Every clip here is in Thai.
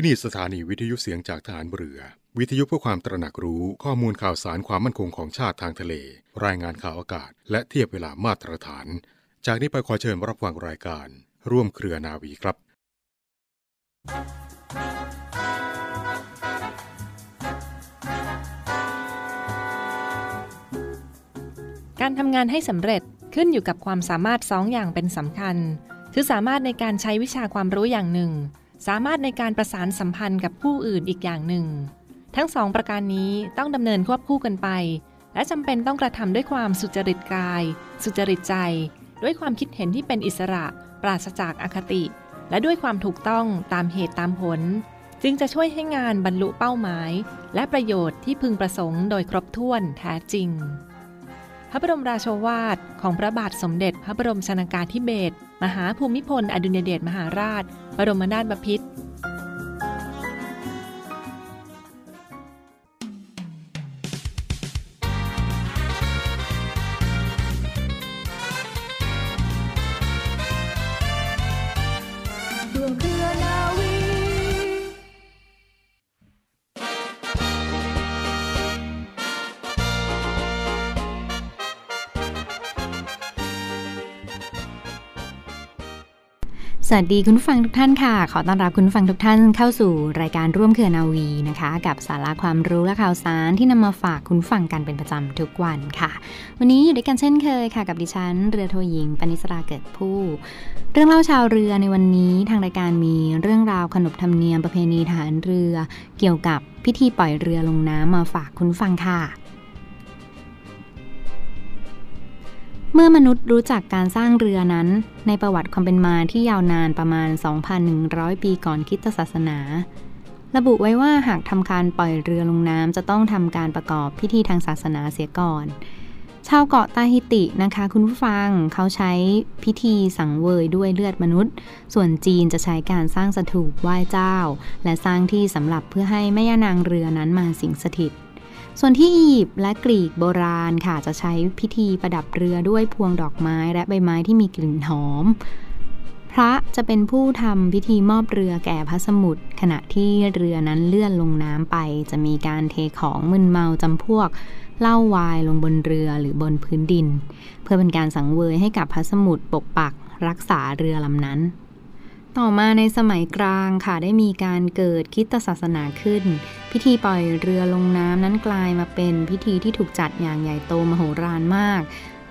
ที่นี่สถานีวิทยุเสียงจากฐานเรือ วิทยุเพื่อความตระหนักรู้ข้อมูลข่าวสารความมั่นคงของชาติทางทะเล รายงานข่าวอากาศ และเทียบเวลามาตรฐาน จากนี้ไปขอเชิญรับฟังรายการ ร่วมเครือนาวีครับ การทำงานให้สำเร็จขึ้นอยู่กับความสามารถสองอย่างเป็นสำคัญ คือสามารถในการใช้วิชาความรู้อย่างหนึ่ง สามารถในการประสานสัมพันธ์กับผู้อื่นอีกอย่างหนึ่ง ทั้งสองประการนี้ต้องดำเนินควบคู่กันไป และจำเป็นต้องกระทำด้วยความสุจริตกาย สุจริตใจ ด้วยความคิดเห็นที่เป็นอิสระ ปราศจากอคติ และด้วยความถูกต้องตามเหตุตามผล จึงจะช่วยให้งานบรรลุเป้าหมาย และประโยชน์ที่พึงประสงค์โดยครบถ้วนแท้จริง พระบรมราโชวาทของพระบาทสมเด็จพระบรมชนากาธิเบศร มหาภูมิพล อดุญเดชมหาราช บรมนาถบพิตร สวัสดีคุณผู้ฟังทุกท่านค่ะ ขอต้อนรับคุณผู้ฟังทุกท่านเข้าสู่รายการร่วมเครือนาวีนะคะ กับสาระความรู้และข่าวสารที่นำมาฝากคุณฟังกันเป็นประจำทุกวันค่ะ วันนี้อยู่ด้วยกันเช่นเคยค่ะ กับดิฉันเรือโทหญิงปณิสราเกิดผู้ เรื่องเล่าชาวเรือในวันนี้ทางรายการมีเรื่องราวขนบธรรมเนียมประเพณีฐานเรือ เกี่ยวกับพิธีปล่อยเรือลงน้ำมาฝากคุณฟังค่ะ เมื่อมนุษย์รู้จักการสร้างเรือนั้น ในประวัติความเป็นมาที่ยาวนานประมาณ 2,100 ปีก่อนคริสตศาสนา ระบุไว้ว่าหากทำการปล่อยเรือลงน้ำจะต้องทำการประกอบพิธีทางศาสนาเสียก่อน ชาวเกาะตาฮิตินะคะ คุณผู้ฟังเขาใช้พิธีสังเวยด้วยเลือดมนุษย์ ส่วนจีนจะใช้การสร้างสถูปไหว้เจ้า และสร้างที่สำหรับเพื่อให้แม่ย่านางเรือนั้นมาสิงสถิต ส่วนที่อียิปต์และกรีกโบราณค่ะจะใช้พิธีประดับเรือด้วยพวงดอกไม้และใบไม้ที่มีกลิ่นหอม พระจะเป็นผู้ทำพิธีมอบเรือแก่พระสมุทรขณะที่เรือนั้นเลื่อนลงน้ำไป จะมีการเทของมึนเมาจำพวกเหล้าวายลงบนเรือหรือบนพื้นดิน เพื่อเป็นการสังเวยให้กับพระสมุทรปกปักรักษาเรือลำนั้น ต่อมาในสมัยกลางค่ะได้มีการเกิดคริสตศาสนาขึ้น พิธีปล่อยเรือลงน้ำนั้นกลายมาเป็นพิธีที่ถูกจัดอย่างใหญ่โตมโหฬารมาก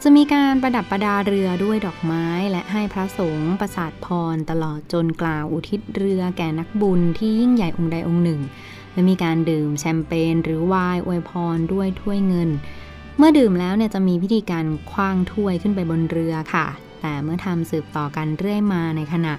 จะมีการประดับประดาเรือด้วยดอกไม้ และให้พระสงฆ์ประสาทพรตลอดจนกล่าวอุทิศเรือแก่นักบุญที่ยิ่งใหญ่องค์ใดองค์หนึ่ง และมีการดื่มแชมเปญหรือไวน์อวยพรด้วยถ้วยเงิน เมื่อดื่มแล้วเนี่ยจะมีพิธีการคว้างถ้วยขึ้นไปบนเรือค่ะ แต่เมื่อทำสืบต่อกันเรื่อยมาในขณะ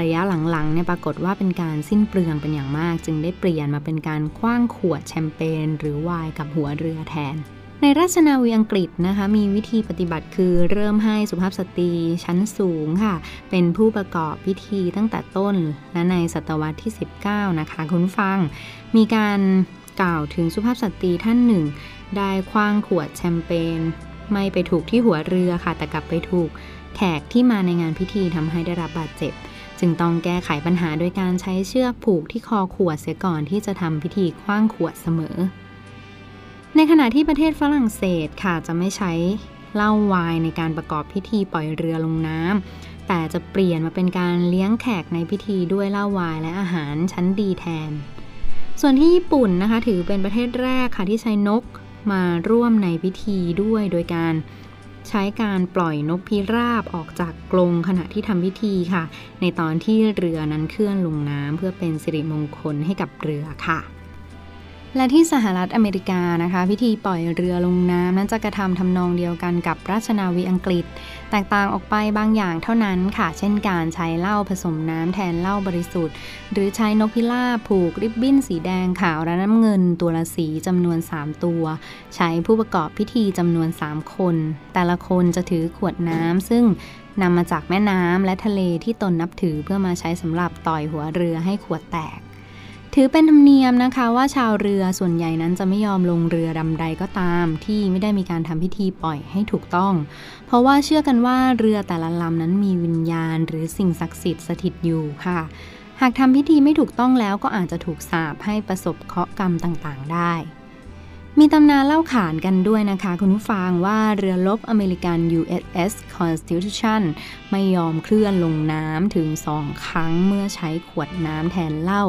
ระยะหลังๆเนี่ยปรากฏว่าเป็นการสิ้นเปลืองเป็นอย่างมาก จึงได้เปลี่ยนมาเป็นการคว้างขวดแชมเปญหรือไวน์กับหัวเรือแทน ในราชนาวีอังกฤษนะคะมีวิธีปฏิบัติคือเริ่มให้สุภาพสตรีชั้นสูงค่ะ เป็นผู้ประกอบพิธีตั้งแต่ต้น และในศตวรรษที่ 19 นะคะคุณฟัง มีการกล่าวถึงสุภาพสตรีท่านหนึ่ง ได้คว้างขวดแชมเปญไม่ไปถูกที่หัวเรือค่ะ แต่กลับไปถูกแขกที่มาในงานพิธีทำให้ได้รับบาดเจ็บ จึงต้องแก้ไขปัญหาโดยการใช้เชือกผูกที่คอขวดเสียก่อนที่จะทำพิธีคว้างขวดเสมอ ในขณะที่ประเทศฝรั่งเศสค่ะจะไม่ใช้เหล้าไวน์ในการประกอบพิธีปล่อยเรือลงน้ำแต่จะเปลี่ยนมาเป็นการเลี้ยงแขกในพิธีด้วยเหล้าไวน์และอาหารชั้นดีแทน ส่วนที่ญี่ปุ่นนะคะถือเป็นประเทศแรกค่ะที่ใช้นกมาร่วมในพิธีด้วยโดยการ ใช้การปล่อยนกพิราบออกจากกรงขณะที่ทำพิธีค่ะ ในตอนที่เรือนั้นเคลื่อนลงน้ำเพื่อเป็นสิริมงคลให้กับเรือค่ะ และที่สหรัฐอเมริกานะคะ พิธีปล่อยเรือลงน้ำนั้นจะกระทำทำนองเดียวกันกับราชนาวีอังกฤษ แตกต่างออกไปบางอย่างเท่านั้นค่ะ เช่นการใช้เหล้าผสมน้ำแทนเหล้าบริสุทธิ์ หรือใช้นกพิราบผูกริบบิ้นสีแดงขาวและน้ำเงินตัวละสีจำนวน 3 ตัว ใช้ผู้ประกอบพิธีจำนวน 3 คน แต่ละคนจะถือขวดน้ำซึ่งนำมาจากแม่น้ำและทะเลที่ตนนับถือเพื่อมาใช้สำหรับต่อยหัวเรือให้ขวดแตก ถือเป็นธรรมเนียมนะคะว่าชาวเรือส่วนใหญ่นั้นจะไม่ยอมลงเรือดำใดก็ตาม ที่ไม่ได้มีการทำพิธีปล่อยให้ถูกต้อง เพราะว่าเชื่อกันว่าเรือแต่ละลำนั้นมีวิญญาณ หรือสิ่งศักดิ์สิทธิ์สถิตอยู่ค่ะ หากทำพิธีไม่ถูกต้องแล้วก็อาจจะถูกสาปให้ประสบเคราะห์กรรมต่างๆ ได้มีตำนานเล่าขานกันด้วยนะคะ คุณผู้ฟังว่าเรือรบอเมริกัน USS Constitution ไม่ยอมเคลื่อนลงน้ำถึงสองครั้งเมื่อใช้ขวดน้ำแทนเหล้า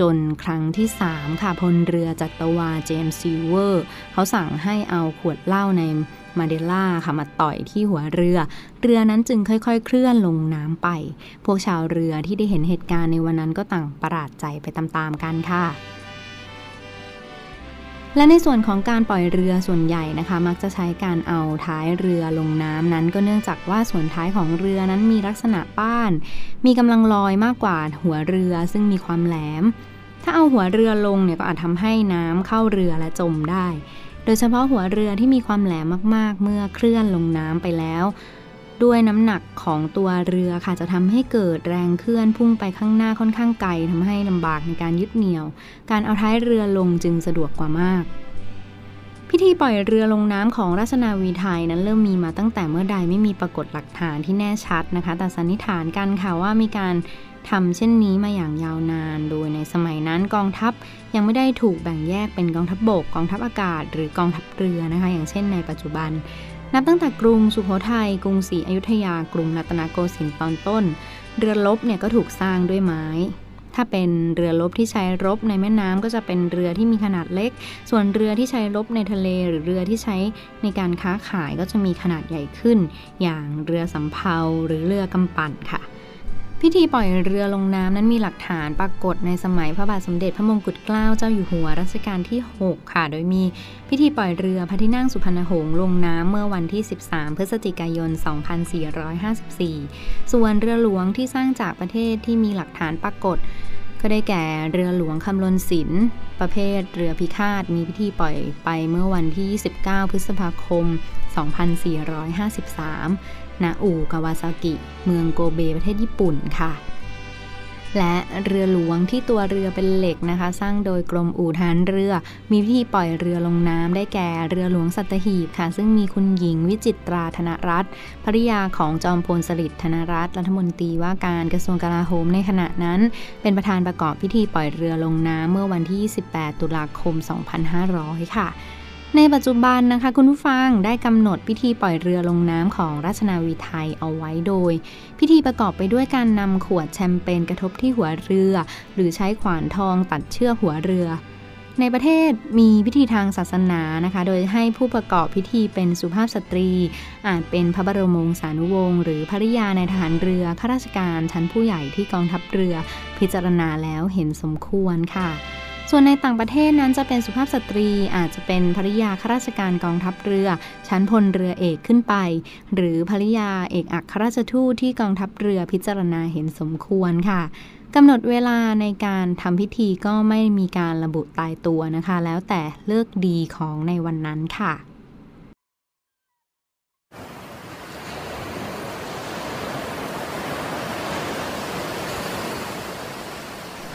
จนครั้งที่ 3 ค่ะพลเรือจัตวาเจมส์ซีเวอร์ เขาสั่งให้เอาขวดเหล้าไวน์มาเดร่าค่ะมาต่อยที่หัวเรือ เรือนั้นจึงค่อยๆ เคลื่อนลงน้ำไป พวกชาวเรือที่ได้เห็นเหตุการณ์ในวันนั้นก็ต่างประหลาดใจไปตามๆกันค่ะ และในส่วนของการปล่อยเรือส่วนใหญ่นะคะ มักจะใช้การเอาท้ายเรือลงน้ำนั้น ก็เนื่องจากว่าส่วนท้ายของเรือนั้นมีลักษณะป้าน มีกำลังลอยมากกว่าหัวเรือซึ่งมีความแหลม ถ้าเอาหัวเรือลงเนี่ยก็อาจทำให้น้ำเข้าเรือและจมได้ โดยเฉพาะหัวเรือที่มีความแหลมมากๆ เมื่อเคลื่อนลงน้ำไปแล้ว ด้วยน้ำหนักของตัวเรือค่ะจะทำให้เกิดแรงเคลื่อนพุ่งไปข้างหน้าค่อนข้างไกลทำให้ลำบากในการยึดเหนี่ยว การเอาท้ายเรือลงจึงสะดวกกว่ามาก พิธีปล่อยเรือลงน้ำของราชนาวีไทยนั้นเริ่มมีมาตั้งแต่เมื่อใดไม่มีปรากฏหลักฐานที่แน่ชัดนะคะ แต่สันนิษฐานกันค่ะว่ามีการทำเช่นนี้มาอย่างยาวนาน โดยในสมัยนั้นกองทัพยังไม่ได้ถูกแบ่งแยกเป็นกองทัพบบก กองทัพอากาศ หรือกองทัพเรือนะคะ อย่างเช่นในปัจจุบัน นับตั้งแต่กรุงสุโขทัย กรุงศรีอยุธยา กรุงรัตนโกสินทร์ตอนต้น เรือลบเนี่ยก็ถูกสร้างด้วยไม้ ถ้าเป็นเรือลบที่ใช้รบในแม่น้ำก็จะเป็นเรือที่มีขนาดเล็ก ส่วนเรือที่ใช้รบในทะเลหรือเรือที่ใช้ในการค้าขายก็จะมีขนาดใหญ่ขึ้น อย่างเรือสำเภาหรือเรือกำปั่นค่ะ พิธีปล่อยเรือลงน้ำนั้นมีหลักฐานปรากฏในสมัยพระบาทสมเด็จพระมงกุฎเกล้าเจ้าอยู่หัวรัชกาลที่ 6 ค่ะ โดยมีพิธีปล่อยเรือพระที่นั่งสุพรรณหงษ์ลงน้ำเมื่อวันที่ 13 พฤศจิกายน 2454 ส่วนเรือหลวงที่สร้างจากประเทศที่มีหลักฐานปรากฏ ก็ได้แก่เรือหลวงคำลนศิลป์ประเภทเรือพิฆาตมีพิธีปล่อยไปเมื่อวันที่ 29 พฤษภาคม 2453 ณอู่กาวาซากิ เมืองโกเบประเทศญี่ปุ่นค่ะ และเรือหลวงที่ตัวเรือเป็นเหล็กนะคะ สร้างโดยกรมอู่ทหารเรือ มีวิธีปล่อยเรือลงน้ำได้แก่เรือหลวงสัตหีบค่ะ ซึ่งมีคุณหญิงวิจิตราธนรัตน์ภริยาของจอมพลสฤษดิ์ธนรัตน์รัฐมนตรีว่าการกระทรวงกลาโหมในขณะนั้น เป็นประธานประกอบพิธีปล่อยเรือลงน้ำเมื่อวันที่ 28 ตุลาคม 2500 ค่ะ ในปัจจุบันนะคะคุณผู้ฟังได้กำหนดพิธีปล่อยเรือลงน้ำของราชนาวีไทยเอาไว้โดย พิธีประกอบไปด้วยการนำขวดแชมเปญกระทบที่หัวเรือ หรือใช้ขวานทองตัดเชือกหัวเรือ ในประเทศมีพิธีทางศาสนานะคะ โดยให้ผู้ประกอบพิธีเป็นสุภาพสตรี อาจเป็นพระบรมวงศานุวงศ์หรือภริยาในทหารเรือข้าราชการชั้นผู้ใหญ่ที่กองทัพเรือ พิจารณาแล้วเห็นสมควรค่ะ ส่วนในต่างประเทศนั้นจะเป็นสุภาพสตรีอาจจะเป็นภริยาข้าราชการกองทัพเรือ ชั้นพลเรือเอกขึ้นไป หรือภริยาเอกอัครราชทูตที่กองทัพเรือพิจารณาเห็นสมควรค่ะกำหนดเวลาในการทำพิธีก็ไม่มีการระบุตายตัวนะคะ แล้วแต่เลิกดีของในวันนั้นค่ะ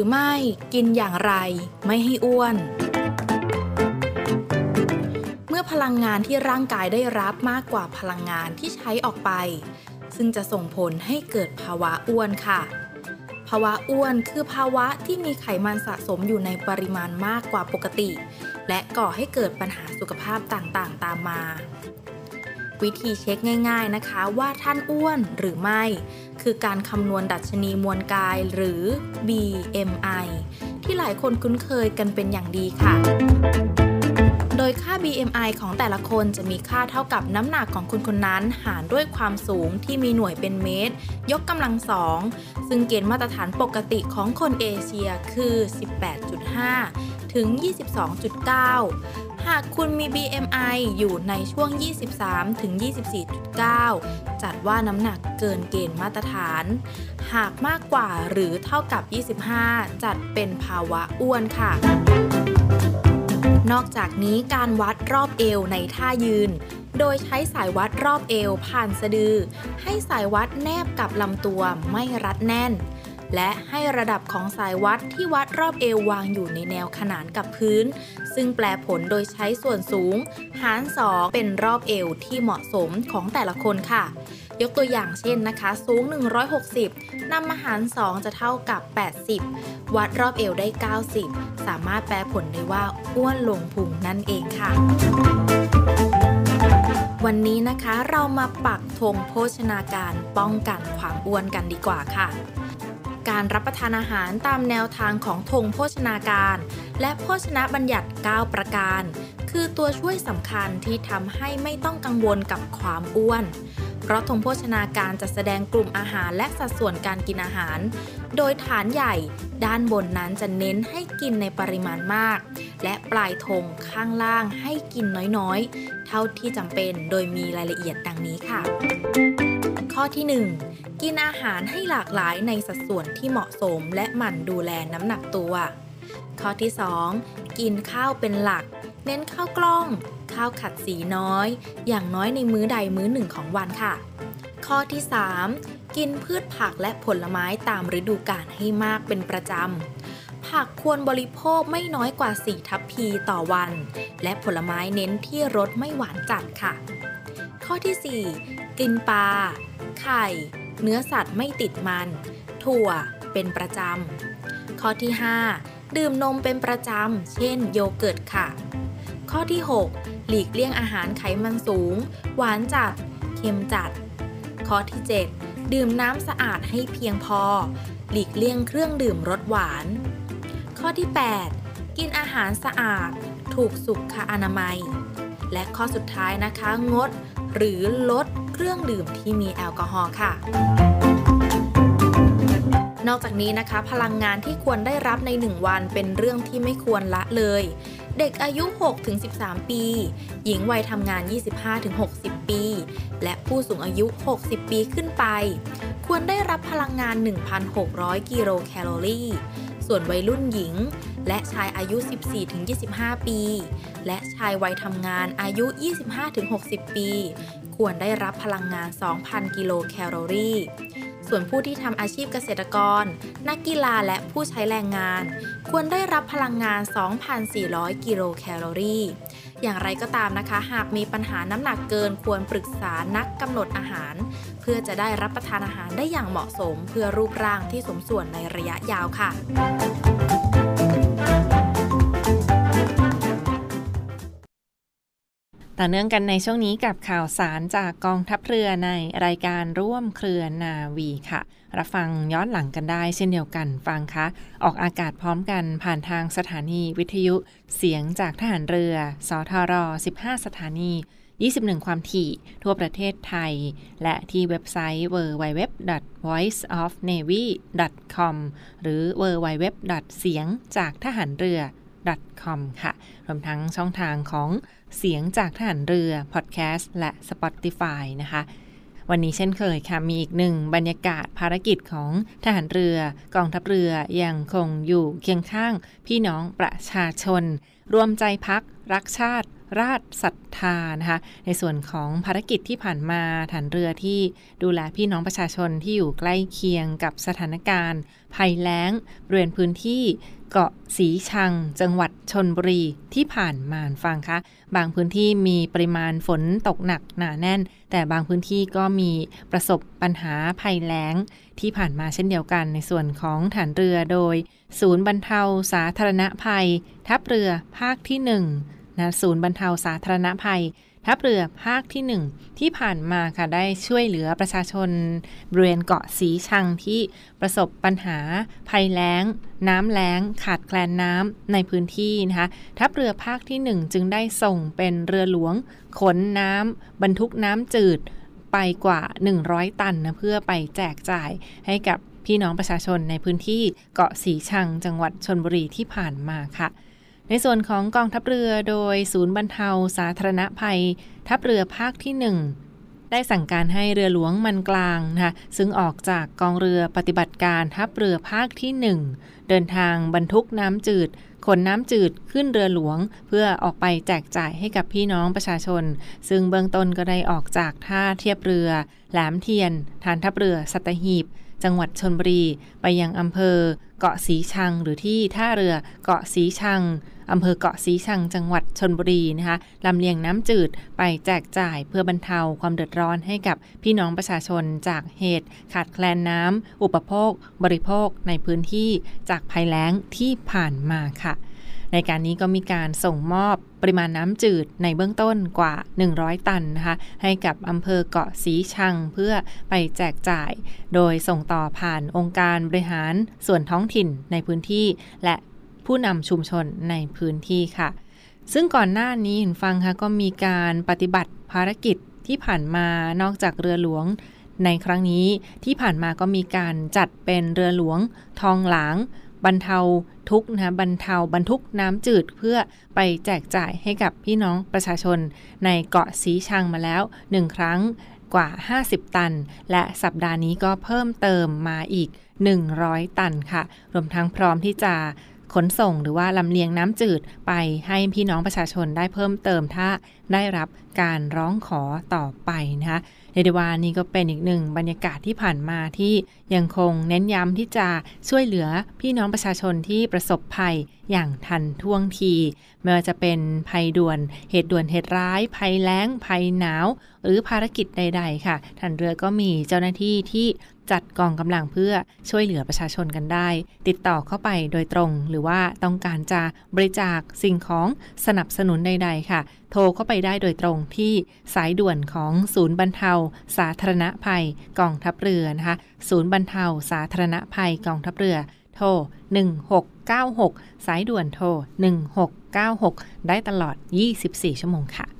หรือไม่ กินอย่างไร ไม่ให้อ้วน เมื่อพลังงานที่ร่างกายได้รับมากกว่าพลังงานที่ใช้ออกไป ซึ่งจะส่งผลให้เกิดภาวะอ้วนค่ะ ภาวะอ้วนคือภาวะที่มีไขมันสะสมอยู่ในปริมาณมากกว่าปกติ และก่อให้เกิดปัญหาสุขภาพต่างๆ ตามมา วิธีเช็คง่าย ๆนะคะ ว่าท่านอ้วนหรือไม่ คือการคำนวณดัชนีมวลกายหรือ BMI ที่หลายคนคุ้นเคยกันเป็นอย่างดีค่ะ โดยค่า BMI ของแต่ละคนจะมีค่าเท่ากับน้ำหนักของคนคนนั้นหารด้วยความสูงที่มีหน่วยเป็นเมตร ยกกำลังสอง ซึ่งเกณฑ์มาตรฐานปกติของคนเอเชียคือ 18.5 ถึง 22.9 หากคุณมี BMI อยู่ในช่วง 23-24.9 จัดว่าน้ำหนักเกินเกณฑ์มาตรฐาน หากมากกว่าหรือเท่ากับ 25 จัดเป็นภาวะอ้วนค่ะ นอกจากนี้การวัดรอบเอวในท่ายืนโดยใช้สายวัดรอบเอวผ่านสะดือ ให้สายวัดแนบกับลำตัวไม่รัดแน่น และให้ระดับของสายวัดที่วัดรอบเอววางอยู่ในแนวขนานกับพื้น ซึ่งแปลผลโดยใช้ส่วนสูง หาร 2 เป็นรอบเอวที่เหมาะสมของแต่ละคนค่ะ ยกตัวอย่างเช่นนะคะ สูง 160นำมาหาร 2 จะเท่ากับ 80 วัดรอบเอวได้ 90 สามารถแปลผลได้ว่าอ้วนลงพุงนั่นเองค่ะวันนี้นะคะเรามาปักธงโภชนาการป้องกันความอ้วนกันดีกว่าค่ะ การรับประทานอาหารตามแนวทางของธงโภชนาการ และโภชนะบัญญัติ 9 ประการ คือตัวช่วยสำคัญที่ทำให้ไม่ต้องกังวลกับความอ้วน เพราะธงโภชนาการจะแสดงกลุ่มอาหารและสัดส่วนการกินอาหาร โดยฐานใหญ่ ด้านบนนั้นจะเน้นให้กินในปริมาณมาก และปลายธงข้างล่างให้กินน้อยๆ เท่าที่จำเป็นโดยมีรายละเอียดดังนี้ค่ะ ข้อที่ 1 กินอาหารให้หลากหลายในสัดส่วนที่เหมาะสมและหมั่นดูแลน้ำหนักตัว ข้อที่ 2 กินข้าวเป็นหลัก เน้นข้าวกล้อง ข้าวขัดสีน้อย อย่างน้อยในมื้อใดมื้อหนึ่งของวันค่ะ ข้อที่ 3 กินพืชผักและผลไม้ตามฤดูกาลให้มากเป็นประจำ ผักควรบริโภคไม่น้อยกว่า 4 ทัพพีต่อวัน และผลไม้เน้นที่รสไม่หวานจัดค่ะ ข้อที่ 4 กินปลา ไข่ เนื้อสัตว์ไม่ติดมัน ถั่ว เป็นประจำ ข้อที่ 5 ดื่มนมเป็นประจำ เช่น โยเกิร์ตค่ะ ข้อที่ 6 หลีกเลี่ยงอาหารไขมันสูง หวานจัด เค็มจัด ข้อที่ 7 ดื่มน้ำสะอาดให้เพียงพอ หลีกเลี่ยงเครื่องดื่มรสหวาน ข้อที่ 8 กินอาหารสะอาด ถูกสุขอนามัย และข้อสุดท้ายนะคะ งด หรือลดเครื่องดื่มที่มีแอลกอฮอล์ค่ะนอกจากนี้นะคะ พลังงานที่ควรได้รับใน 1 วันเป็นเรื่องที่ไม่ควรละเลย เด็กอายุ 6-13 ปี หญิงวัยทำงาน 25-60 ปี และผู้สูงอายุ 60 ปีขึ้นไป ควรได้รับพลังงาน 1,600 กิโลแคลอรี่ ส่วนวัยรุ่นหญิง และชายอายุ 14-25 ปี และชายวัยทำงานอายุ 25-60 ปี ควรได้รับพลังงาน 2,000 กิโลแคลอรี่ ส่วนผู้ที่ทำอาชีพเกษตรกร นักกีฬาและผู้ใช้แรงงาน ควรได้รับพลังงาน 2,400 กิโลแคลอรี่ อย่างไรก็ตามนะคะ หากมีปัญหาน้ำหนักเกินควรปรึกษานักกำหนดอาหาร เพื่อจะได้รับประทานอาหารได้อย่างเหมาะสม เพื่อรูปร่างที่สมส่วนในระยะยาวค่ะ ต่อเนื่องกันในช่วงนี้กับข่าวสารจากกองทัพเรือในรายการร่วมเครือนาวีค่ะ รับฟังย้อนหลังกันได้เช่นเดียวกันฟังคะ ออกอากาศพร้อมกันผ่านทางสถานีวิทยุ เสียงจากทหารเรือ สทร 15 สถานี 21 ความถี่ ทั่วประเทศไทย และที่เว็บไซต์ www.voiceofnavy.com หรือ www. เสียงจากทหารเรือ .com ค่ะ รวมทั้งช่องทางของเสียงจากทหารเรือ พอดแคสต์ และ Spotify นะคะ วันนี้เช่นเคยค่ะ มีอีกหนึ่งบรรยากาศภารกิจของทหารเรือกองทัพเรือยังคงอยู่เคียงข้างพี่น้องประชาชน รวมใจพักรักชาติ ราชศรัทธานะคะในส่วนของภารกิจที่ผ่านมาฐานเรือที่ดูแลพี่น้องประชาชนที่อยู่ใกล้เคียงกับสถานการณ์ภัยแล้งบริเวณพื้นที่เกาะสีชัง จังหวัดชนบุรีที่ผ่านมาฟังคะ บางพื้นที่มีปริมาณฝนตกหนักหนาแน่น แต่บางพื้นที่ก็มีประสบปัญหาภัยแล้งที่ผ่านมาเช่นเดียวกันในส่วนของฐานเรือโดย ศูนย์บรรเทาสาธารณภัย ทัพเรือภาคที่ 1 นะศูนย์บรรเทาสาธารณภัยทัพเรือภาคที่ 1 ที่ผ่านมาค่ะได้ช่วยเหลือประชาชนบริเวณเกาะสีชังที่ประสบปัญหาภัยแล้ง น้ำแล้ง ขาดแคลนน้ำในพื้นที่นะคะทัพเรือภาคที่ 1 จึงได้ส่งเป็นเรือหลวง ขนน้ำบรรทุกน้ำจืดไปกว่า 100 ตันนะเพื่อไปแจกจ่ายให้กับพี่น้องประชาชนในพื้นที่เกาะสีชังจังหวัดชนบุรีที่ผ่านมาค่ะ ในส่วนของกองทัพเรือโดยศูนย์บรรเทาสาธารณภัย ทัพเรือภาคที่ 1 ได้สั่งการให้เรือหลวงมันกลางนะคะซึ่งออกจากกองเรือปฏิบัติการทัพเรือภาคที่ 1 เดินทางบรรทุกน้ำจืดขนน้ำจืดขึ้นเรือหลวง เพื่อออกไปแจกจ่ายให้กับพี่น้องประชาชน ซึ่งเบื้องต้นก็ได้ออกจากท่าเทียบเรือ แหลมเทียน ฐานทัพเรือสัตหีบ จังหวัดชนบุรี ไปยังอำเภอ เกาะสีชัง หรือที่ท่าเรือเกาะสีชังอำเภอเกาะสีชังจังหวัดชนบุรีนะคะลำเลียงน้ำจืดไปแจกจ่ายเพื่อบรรเทาความเดือดร้อนให้กับพี่น้องประชาชนจากเหตุ ขาดแคลนน้ำอุปโภค บริโภคในพื้นที่จากภัยแล้งที่ผ่านมาค่ะ ในการนี้ก็มีการส่งมอบปริมาณน้ำจืดในเบื้องต้นกว่า 100 ตันนะคะให้กับอำเภอเกาะสีชังเพื่อไปแจกจ่าย โดยส่งต่อผ่านองค์การบริหารส่วนท้องถิ่นในพื้นที่ และผู้นำชุมชนในพื้นที่ค่ะ ซึ่งก่อนหน้านี้ฟังค่ะก็มีการปฏิบัติภารกิจที่ผ่านมานอกจากเรือหลวงในครั้งนี้ที่ผ่านมาก็มีการจัดเป็นเรือหลวงทองหลาง บรรเทาทุกนะบรรเทาบรรทุกน้ำจืดเพื่อไปแจกจ่ายให้กับพี่น้องประชาชน ในเกาะสีชังมาแล้วหนึ่งครั้งกว่า 50 ตัน และสัปดาห์นี้ก็เพิ่มเติมมาอีก 100 ตันค่ะ รวมทั้งพร้อมที่จะขนส่งหรือว่าลำเลียงน้ำจืดไปให้พี่น้องประชาชนได้เพิ่มเติมถ้าได้รับการร้องขอต่อไปนะคะ เรดวานี่ก็เป็นอีกหนึ่งบรรยากาศที่ผ่านมาที่ยังคงเน้นย้ำที่จะช่วยเหลือพี่น้องประชาชนที่ประสบภัยอย่างทันท่วงที ไม่ว่าจะเป็นภัยด่วน เหตุด่วนเหตุร้าย ภัยแล้ง ภัยหนาว หรือภารกิจใด ๆ ค่ะทันเรือก็มีเจ้าหน้าที่ที่ จัดกองกำลังเพื่อช่วยเหลือประชาชนกันได้ ติดต่อเข้าไปโดยตรง หรือว่าต้องการจะบริจาคสิ่งของสนับสนุนใด ๆ ค่ะ โทรเข้าไปได้โดยตรงที่สายด่วนของศูนย์บรรเทา สาธารณภัยกองทัพเรือนะคะศูนย์บรรเทา สาธารณภัยกองทัพเรือ โทร 1696 สายด่วนโทร 1696 ได้ตลอด 24 ชั่วโมงค่ะ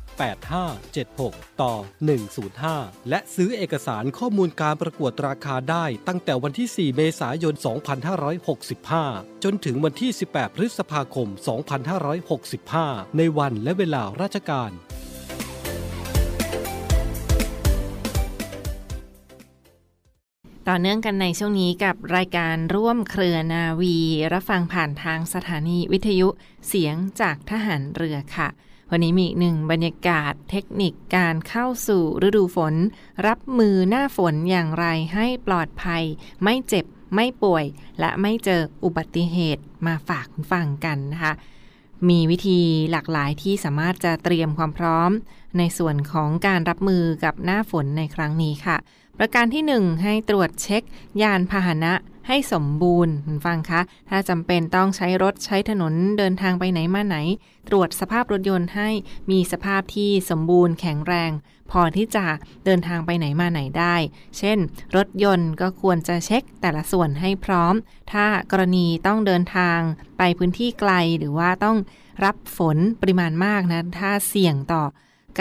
8576 ต่อ 105 และซื้อเอกสารข้อมูลการประกวดราคาได้ตั้งแต่วันที่ 4 เมษายน 2565 จนถึงวันที่ 18 พฤษภาคม 2565 ในวันและเวลาราชการต่อเนื่องกันในช่วงนี้กับรายการร่วมเครือนาวี รับฟังผ่านทางสถานีวิทยุเสียงจากทหารเรือค่ะ วันนี้มีอีกหนึ่งบรรยากาศเทคนิคการเข้าสู่ฤดูฝน รับมือหน้าฝนอย่างไรให้ปลอดภัย ไม่เจ็บไม่ป่วย และไม่เจออุบัติเหตุมาฝากคุณฟังกันนะคะมีวิธีหลากหลายที่สามารถจะเตรียมความพร้อม ในส่วนของการรับมือกับหน้าฝนในครั้งนี้ค่ะ ประการที่ 1 ให้ตรวจเช็ค ยานพาหนะให้สมบูรณ์คุณฟังคะ ถ้าจำเป็นต้องใช้รถใช้ถนนเดินทางไปไหนมาไหน ตรวจสภาพรถยนต์ให้มีสภาพที่สมบูรณ์แข็งแรง พอที่จะเดินทางไปไหนมาไหนได้ เช่น รถยนต์ก็ควรจะเช็คแต่ละส่วนให้พร้อม ถ้ากรณีต้องเดินทางไปพื้นที่ไกลหรือว่าต้องรับฝนปริมาณมากนะ ถ้าเสี่ยงต่อ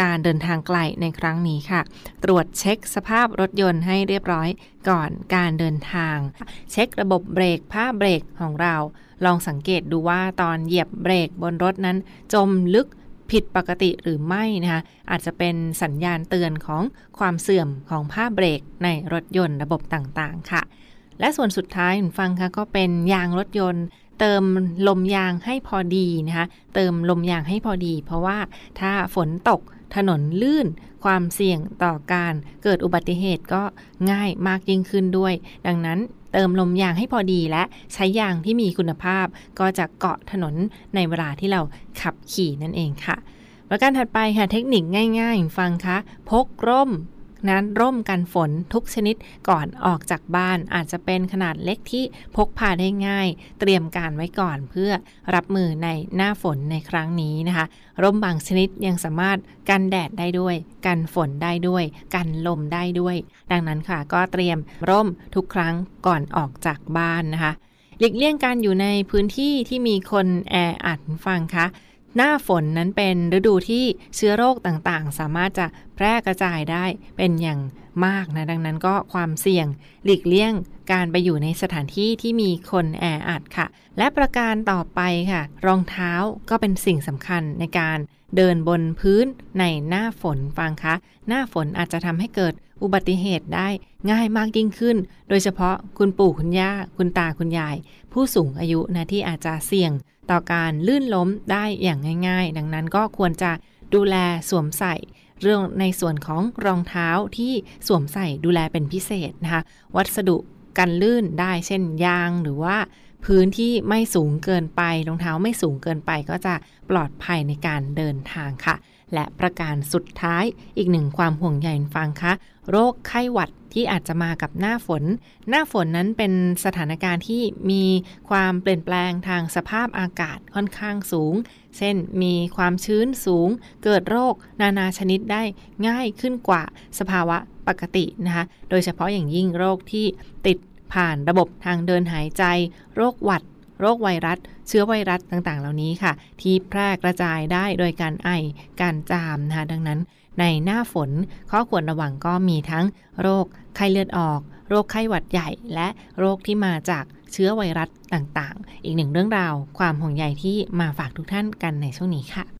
การเดินทางไกลในครั้งนี้ค่ะ ตรวจเช็คสภาพรถยนต์ให้เรียบร้อยก่อนการเดินทาง เช็คระบบเบรกผ้าเบรกของเรา ลองสังเกตดูว่าตอนเหยียบเบรกบนรถนั้น จมลึกผิดปกติหรือไม่นะคะอาจจะเป็นสัญญาณเตือนของความเสื่อมของผ้าเบรกในรถยนต์ระบบต่างๆ ค่ะ และส่วนสุดท้ายคุณฟังคะก็เป็นยางรถยนต์เติมลมยางให้พอดีนะคะ เติมลมยางให้พอดี เพราะว่าถ้าฝนตก ถนนลื่น ความเสี่ยงต่อการเกิดอุบัติเหตุก็ง่ายมากยิ่งขึ้นด้วย ดังนั้นเติมลมยางให้พอดีและใช้ยางที่มีคุณภาพ ก็จะเกาะถนนในเวลาที่เราขับขี่นั่นเองค่ะประการถัดไปค่ะเทคนิคง่ายๆ ฟังคะ พกร่ม นั้นร่มกันฝนทุกชนิดก่อนออกจากบ้าน อาจจะเป็นขนาดเล็กที่พกพาได้ง่าย เตรียมการไว้ก่อนเพื่อรับมือในหน้าฝนในครั้งนี้นะคะ ร่มบางชนิดยังสามารถกันแดดได้ด้วย กันฝนได้ด้วย กันลมได้ด้วย ดังนั้นค่ะก็เตรียมร่มทุกครั้งก่อนออกจากบ้านนะคะหลีกเลี่ยงการอยู่ในพื้นที่ที่มีคนแออัดฟังคะ หน้าฝนนั้นเป็นฤดูที่เชื้อโรคต่างๆ สามารถจะแพร่กระจายได้เป็นอย่างมากนะ ดังนั้นก็ความเสี่ยงหลีกเลี่ยงการไปอยู่ในสถานที่ที่มีคนแออัดค่ะ และประการต่อไปค่ะ รองเท้าก็เป็นสิ่งสำคัญในการเดินบนพื้นในหน้าฝนฟังคะ หน้าฝนอาจจะทำให้เกิด อุบัติเหตุได้ง่ายมากยิ่งขึ้น โดยเฉพาะคุณปู่คุณย่า คุณตาคุณยาย ผู้สูงอายุนะที่อาจจะเสี่ยง ต่อการลื่นล้มได้อย่างง่าย ๆ ดังนั้นก็ควรจะดูแลสวมใส่เรื่องในส่วนของรองเท้าที่สวมใส่ดูแลเป็นพิเศษนะคะวัสดุกันลื่นได้เช่นยางหรือว่าพื้นที่ไม่สูงเกินไปรองเท้าไม่สูงเกินไปก็จะปลอดภัยในการเดินทางค่ะ และประการสุดท้ายอีกหนึ่งความห่วงใยฟังคะ โรคไข้หวัดที่อาจจะมากับหน้าฝน หน้าฝนนั้นเป็นสถานการณ์ที่มีความเปลี่ยนแปลงทางสภาพอากาศค่อนข้างสูง เช่น มีความชื้นสูง เกิดโรคนานาชนิดได้ง่ายขึ้นกว่าสภาวะปกตินะคะ โดยเฉพาะอย่างยิ่งโรคที่ติดผ่านระบบทางเดินหายใจ โรคหวัด โรคไวรัส เชื้อไวรัสต่างๆ เหล่านี้ค่ะ ที่แพร่กระจายได้โดยการไอ การจามนะคะดังนั้น ในหน้าฝนข้อควรระวังก็มีทั้งโรคไข้เลือดออก โรคไข้หวัดใหญ่ และโรคที่มาจากเชื้อไวรัสต่างๆ อีกหนึ่งเรื่องราวความห่วงใยที่มาฝากทุกท่านกันในช่วงนี้ค่ะ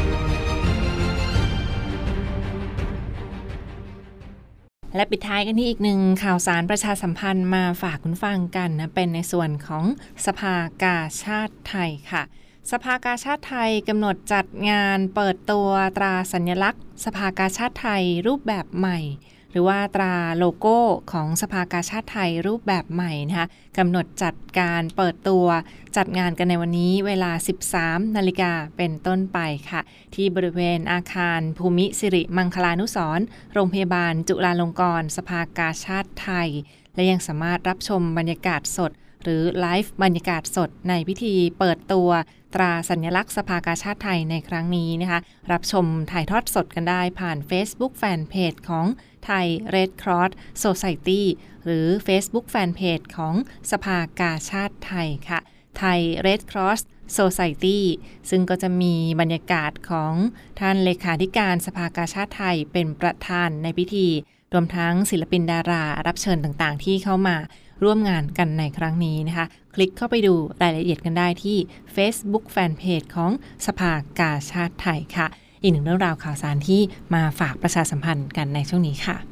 และปิดท้ายกันที่อีกหนึ่งข่าวสารประชาสัมพันธ์มาฝากคุณฟังกันนะเป็นในส่วนของสภากาชาติไทยค่ะ สภากาชาติไทยกำหนดจัดงานเปิดตัวตราสัญลักษณ์ สภากาชาติไทยรูปแบบใหม่ หรือว่าตราโลโก้ของสภากาชาติไทยรูปแบบใหม่นะคะกำหนดจัดการเปิดตัวจัดงานกันในวันนี้เวลา 13 นาฬิกาเป็นต้นไปค่ะ ที่บริเวณอาคารภูมิสิริมังคลานุสร์โรงพยาบาลจุฬาลงกรณ์สภากาชาติไทย และยังสามารถรับชมบรรยากาศสด หรือไลฟ์บรรยากาศสดในพิธีเปิดตัวตราสัญลักษณ์สภากาชาติไทยในครั้งนี้นะคะ รับชมถ่ายทอดสดกันได้ผ่าน Facebook Fanpage ของไทย Red Cross Society หรือ Facebook Fanpage ของสภากาชาติไทยค่ะ ไทย Red Cross Society ซึ่งก็จะมีบรรยากาศของท่านเลขาธิการสภากาชาติไทยเป็นประธานในพิธี รวมทั้งศิลปินดารารับเชิญต่างๆ ที่เข้ามา ร่วมงานกันในครั้งนี้นะคะ คลิกเข้าไปดูรายละเอียดกันได้ที่ Facebook Fanpage ของสภากาชาติไทยค่ะ อีกหนึ่งเรื่องราวข่าวสารที่มาฝากประชาสัมพันธ์กันในช่วงนี้ค่ะ